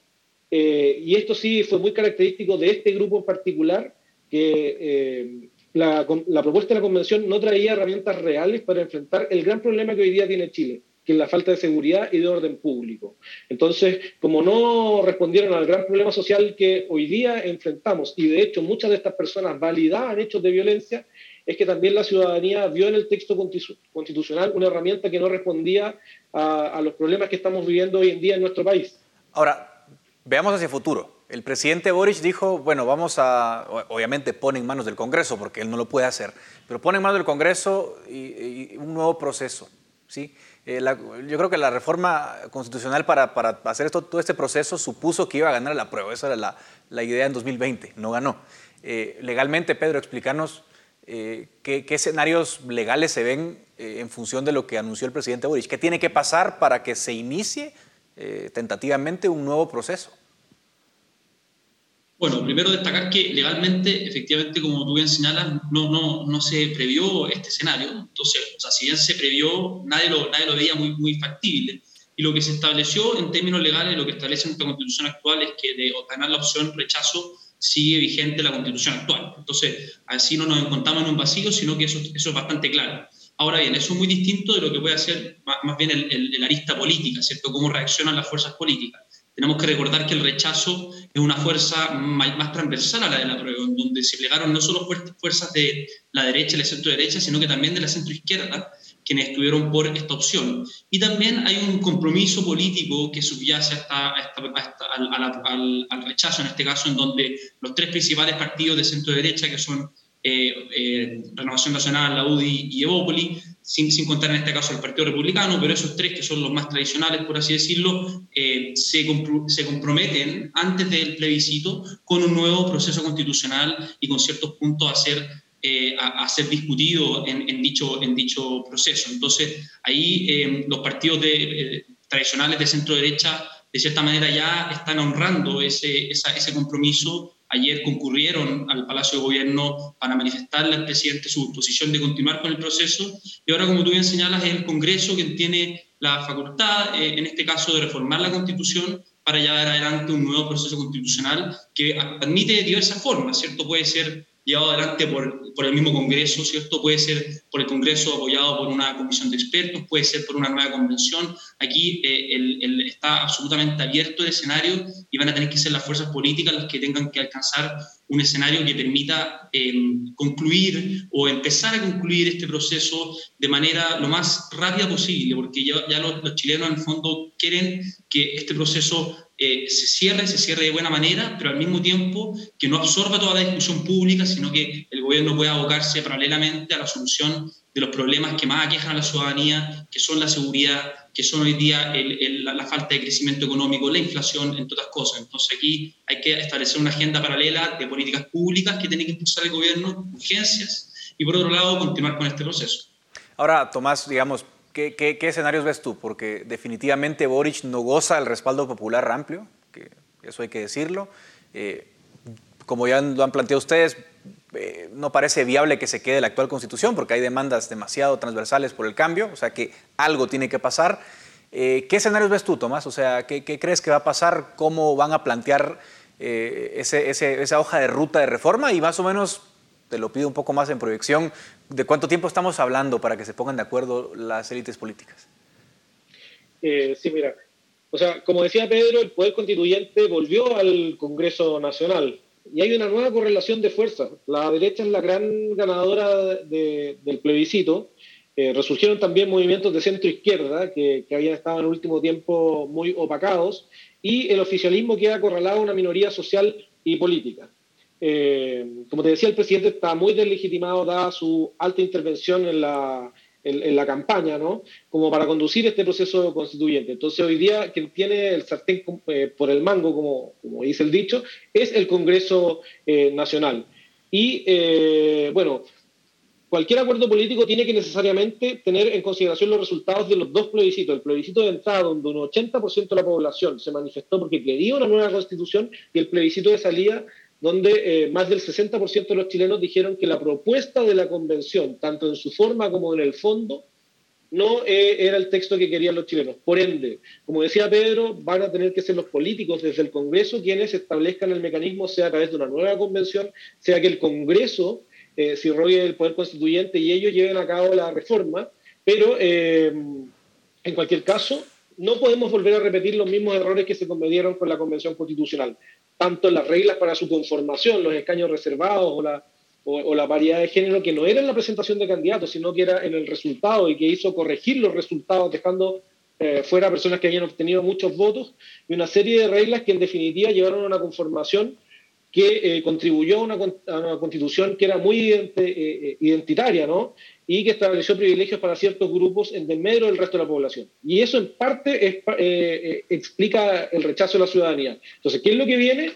eh, y esto sí fue muy característico de este grupo en particular, que eh, la, propuesta de la convención no traía herramientas reales para enfrentar el gran problema que hoy día tiene Chile, que es la falta de seguridad y de orden público. Entonces, como no respondieron al gran problema social que hoy día enfrentamos, y de hecho muchas de estas personas validaban hechos de violencia, es que también la ciudadanía vio en el texto constitucional una herramienta que no respondía a, los problemas que estamos viviendo hoy en día en nuestro país. Ahora, veamos hacia el futuro. El presidente Boric dijo, bueno, vamos a, obviamente pone en manos del Congreso, porque él no lo puede hacer, pero pone en manos del Congreso un nuevo proceso. ¿sí? Eh, yo creo que la reforma constitucional para, para, hacer esto, todo este proceso supuso que iba a ganar la prueba, esa era la, la idea en 2020, no ganó. Eh, legalmente, Pedro, explícanos eh, qué, qué, escenarios legales se ven en función de lo que anunció el presidente Boric. ¿Qué tiene que pasar para que se inicie tentativamente un nuevo proceso? Bueno, primero destacar que legalmente, efectivamente, como tú bien señalas, no, no, no se previó este escenario. Entonces, o sea, si bien se previó, nadie lo, nadie lo veía muy, muy factible. Y lo que se estableció en términos legales, lo que establece nuestra constitución actual es que de ganar la opción rechazo sigue vigente la constitución actual. Entonces, así no nos encontramos en un vacío, sino que eso, eso es bastante claro. Ahora bien, eso es muy distinto de lo que puede hacer más, bien el, el, el arista política, ¿cierto? Cómo reaccionan las fuerzas políticas tenemos que recordar que el rechazo es una fuerza más, transversal a la de la prueba, donde se plegaron no solo fuerzas de la derecha y la centro-derecha, sino que también de la centro-izquierda, quienes estuvieron por esta opción. Y también hay un compromiso político que subyace hasta, al, al, rechazo, en este caso, en donde los tres principales partidos de centro-derecha, que son eh, eh, Renovación Nacional, la UDI y Evópoli, sin, sin, contar en este caso el Partido Republicano, pero esos tres que son los más tradicionales, por así decirlo, eh, se, se, comprometen antes del plebiscito con un nuevo proceso constitucional y con ciertos puntos a ser, eh, a, ser discutido en, dicho, en dicho proceso. Entonces, ahí eh, los partidos de, tradicionales de centro derecha, de cierta manera, ya están honrando ese, ese compromiso ayer concurrieron al Palacio de Gobierno para manifestarle al presidente su disposición de continuar con el proceso. Y ahora, como tú bien señalas, es el Congreso quien tiene la facultad, eh, en este caso, de reformar la Constitución para llevar adelante un nuevo proceso constitucional que admite diversas formas, ¿cierto? Puede ser llevado adelante por, por, el mismo Congreso, ¿cierto? Puede ser por el Congreso apoyado por una comisión de expertos, puede ser por una nueva convención. Aquí eh, el, está absolutamente abierto el escenario y van a tener que ser las fuerzas políticas las que tengan que alcanzar un escenario que permita em, concluir o empezar a concluir este proceso de manera lo más rápida posible, porque ya, ya los, los chilenos en el fondo quieren que este proceso eh, se cierre, se cierre de buena manera, pero al mismo tiempo que no absorba toda la discusión pública, sino que el gobierno pueda abocarse paralelamente a la solución de los problemas que más aquejan a la ciudadanía, que son la seguridad, que son hoy día la, falta de crecimiento económico, la inflación, entre otras cosas. Entonces aquí hay que establecer una agenda paralela de políticas públicas que tiene que impulsar el gobierno, urgencias, y por otro lado continuar con este proceso. Ahora, Tomás, digamos, ¿qué, escenarios ves tú? Porque definitivamente Boric no goza del respaldo popular amplio, que eso hay que decirlo. Eh, como ya lo han planteado ustedes, eh, no parece viable que se quede la actual constitución porque hay demandas demasiado transversales por el cambio, o sea que algo tiene que pasar. Eh, ¿Qué escenarios ves tú, Tomás? O sea, ¿qué, crees que va a pasar? ¿Cómo van a plantear esa hoja de ruta de reforma? Y más o menos, te lo pido un poco más en proyección, ¿de cuánto tiempo estamos hablando para que se pongan de acuerdo las élites políticas? sí, mira, o sea, como decía Pedro, el Poder Constituyente volvió al Congreso Nacional y hay una nueva correlación de fuerzas. La derecha es la gran ganadora del plebiscito. Eh, resurgieron también movimientos de centro izquierda que, habían estado en el último tiempo muy opacados y el oficialismo queda acorralado a una minoría social y política. Eh, como te decía, el presidente está muy deslegitimado dada su alta intervención en la, en, la campaña, ¿no? Como para conducir este proceso constituyente. Entonces, hoy día quien tiene el sartén eh, por el mango, como, como, dice el dicho, es el Congreso eh, Nacional. Y, eh, bueno, cualquier acuerdo político tiene que necesariamente tener en consideración los resultados de los dos plebiscitos. El plebiscito de entrada, donde un 80% de la población se manifestó porque quería una nueva constitución, y el plebiscito de salida, donde eh, más del 60% de los chilenos dijeron que la propuesta de la convención, tanto en su forma como en el fondo, no eh, era el texto que querían los chilenos. Por ende, como decía Pedro, van a tener que ser los políticos desde el Congreso quienes establezcan el mecanismo, sea a través de una nueva convención, sea que el Congreso eh, rogue el Poder Constituyente y ellos lleven a cabo la reforma, pero en cualquier caso, no podemos volver a repetir los mismos errores que se cometieron con la Convención Constitucional tanto las reglas para su conformación, los escaños reservados o la, o, la variedad de género, que no era en la presentación de candidatos, sino que era en el resultado y que hizo corregir los resultados, dejando eh, fuera personas que habían obtenido muchos votos, y una serie de reglas que en definitiva llevaron a una conformación que eh, contribuyó a una, constitución que era muy eh, identitaria, ¿no? Y que estableció privilegios para ciertos grupos en medio del resto de la población. Y eso en parte eh, eh, explica el rechazo de la ciudadanía. Entonces, ¿qué es lo que viene?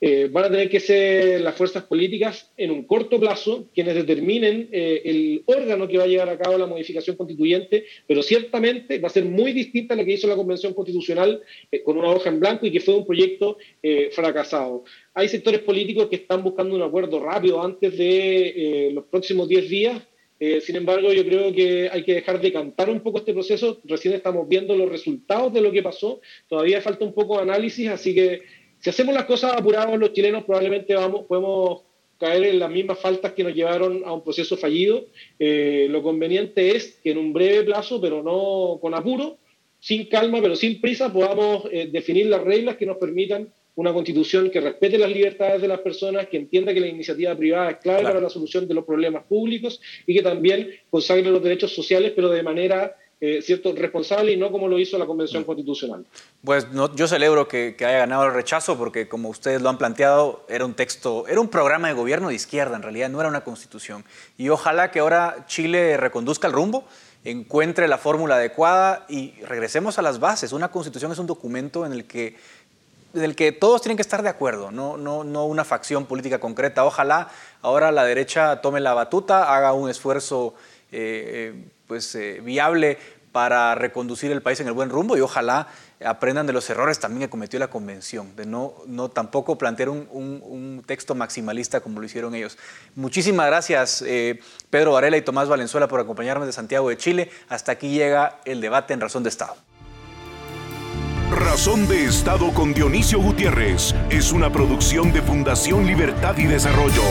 Eh, van a tener que ser las fuerzas políticas en un corto plazo quienes determinen el órgano que va a llevar a cabo la modificación constituyente, pero ciertamente va a ser muy distinta a la que hizo la Convención Constitucional con una hoja en blanco y que fue un proyecto fracasado. Hay sectores políticos que están buscando un acuerdo rápido antes de los próximos 10 días eh, sin embargo, yo creo que hay que dejar de cantar un poco este proceso. Recién estamos viendo los resultados de lo que pasó. Todavía falta un poco de análisis, así que si hacemos las cosas apuradas los chilenos, probablemente vamos, podemos caer en las mismas faltas que nos llevaron a un proceso fallido. Eh, lo conveniente es que en un breve plazo, pero no con apuro, sin calma, pero sin prisa, podamos eh, definir las reglas que nos permitan una constitución que respete las libertades de las personas, que entienda que la iniciativa privada es clave para la solución de los problemas públicos y que también consagre los derechos sociales, pero de manera eh, cierto, responsable y no como lo hizo la Convención mm. Constitucional. Pues yo celebro que, haya ganado el rechazo porque como ustedes lo han planteado, era un texto, era un programa de gobierno de izquierda, en realidad no era una constitución. Y ojalá que ahora Chile reconduzca el rumbo, encuentre la fórmula adecuada y regresemos a las bases. Una constitución es un documento en el que del que todos tienen que estar de acuerdo, no, una facción política concreta. Ojalá ahora la derecha tome la batuta, haga un esfuerzo eh, eh, pues, eh, viable para reconducir el país en el buen rumbo y ojalá aprendan de los errores también que cometió la convención, de no, tampoco plantear un, un, texto maximalista como lo hicieron ellos. Muchísimas gracias Pedro Varela y Tomás Valenzuela por acompañarme de Santiago de Chile. Hasta aquí llega el debate en Razón de Estado. Razón de Estado con Dionisio Gutiérrez es una producción de Fundación Libertad y Desarrollo.